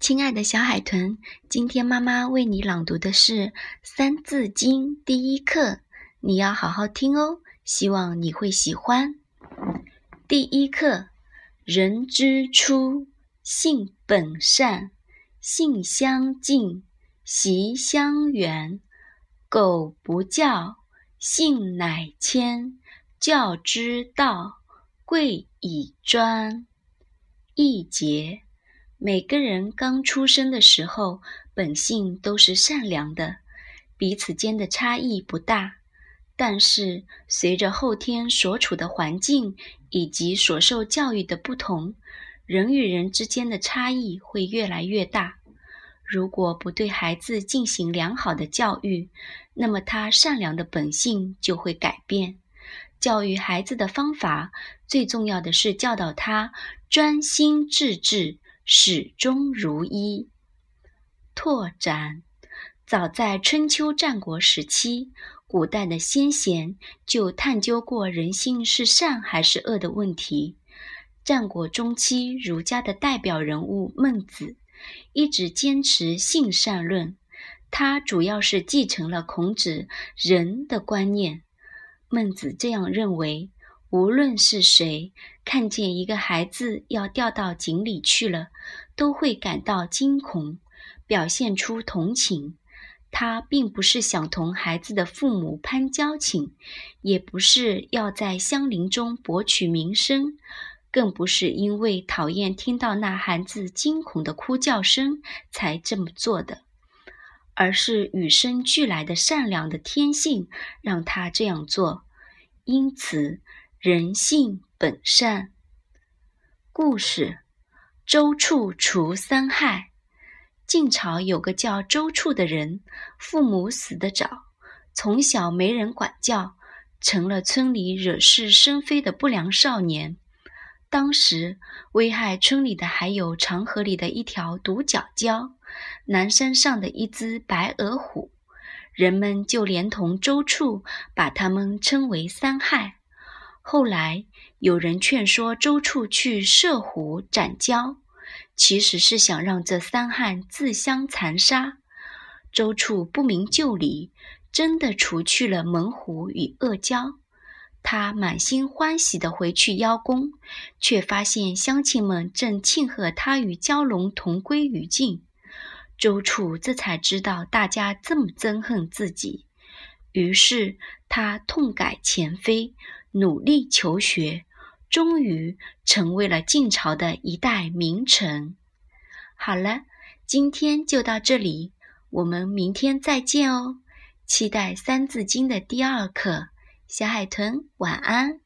亲爱的小海豚，今天妈妈为你朗读的是《三字经》第一课，你要好好听哦，希望你会喜欢。第一课：人之初，性本善，性相近，习相远。苟不教，性乃迁。教之道，贵以专。一节。每个人刚出生的时候，本性都是善良的，彼此间的差异不大。但是，随着后天所处的环境以及所受教育的不同，人与人之间的差异会越来越大。如果不对孩子进行良好的教育，那么他善良的本性就会改变。教育孩子的方法，最重要的是教导他专心致志。始终如一。拓展，早在春秋战国时期，古代的先贤就探究过人性是善还是恶的问题。战国中期，儒家的代表人物孟子一直坚持性善论，他主要是继承了孔子仁的观念。孟子这样认为。无论是谁看见一个孩子要掉到井里去了，都会感到惊恐，表现出同情。他并不是想同孩子的父母攀交情，也不是要在乡邻中博取名声，更不是因为讨厌听到那孩子惊恐的哭叫声才这么做的，而是与生俱来的善良的天性让他这样做。因此。人性本善。故事：周处除三害。晋朝有个叫周处的人，父母死得早，从小没人管教，成了村里惹是生非的不良少年。当时危害村里的还有长河里的一条独角蛟，南山上的一只白额虎，人们就连同周处，把他们称为三害。后来有人劝说周处去射虎斩蛟，其实是想让这三汉自相残杀。周处不明就里，真的除去了猛虎与恶蛟。他满心欢喜地回去邀功，却发现乡亲们正庆贺他与蛟龙同归于尽。周处这才知道大家这么憎恨自己，于是他痛改前非。努力求学，终于成为了晋朝的一代名臣。好了，今天就到这里，我们明天再见哦！期待《三字经》的第二课。小海豚，晚安。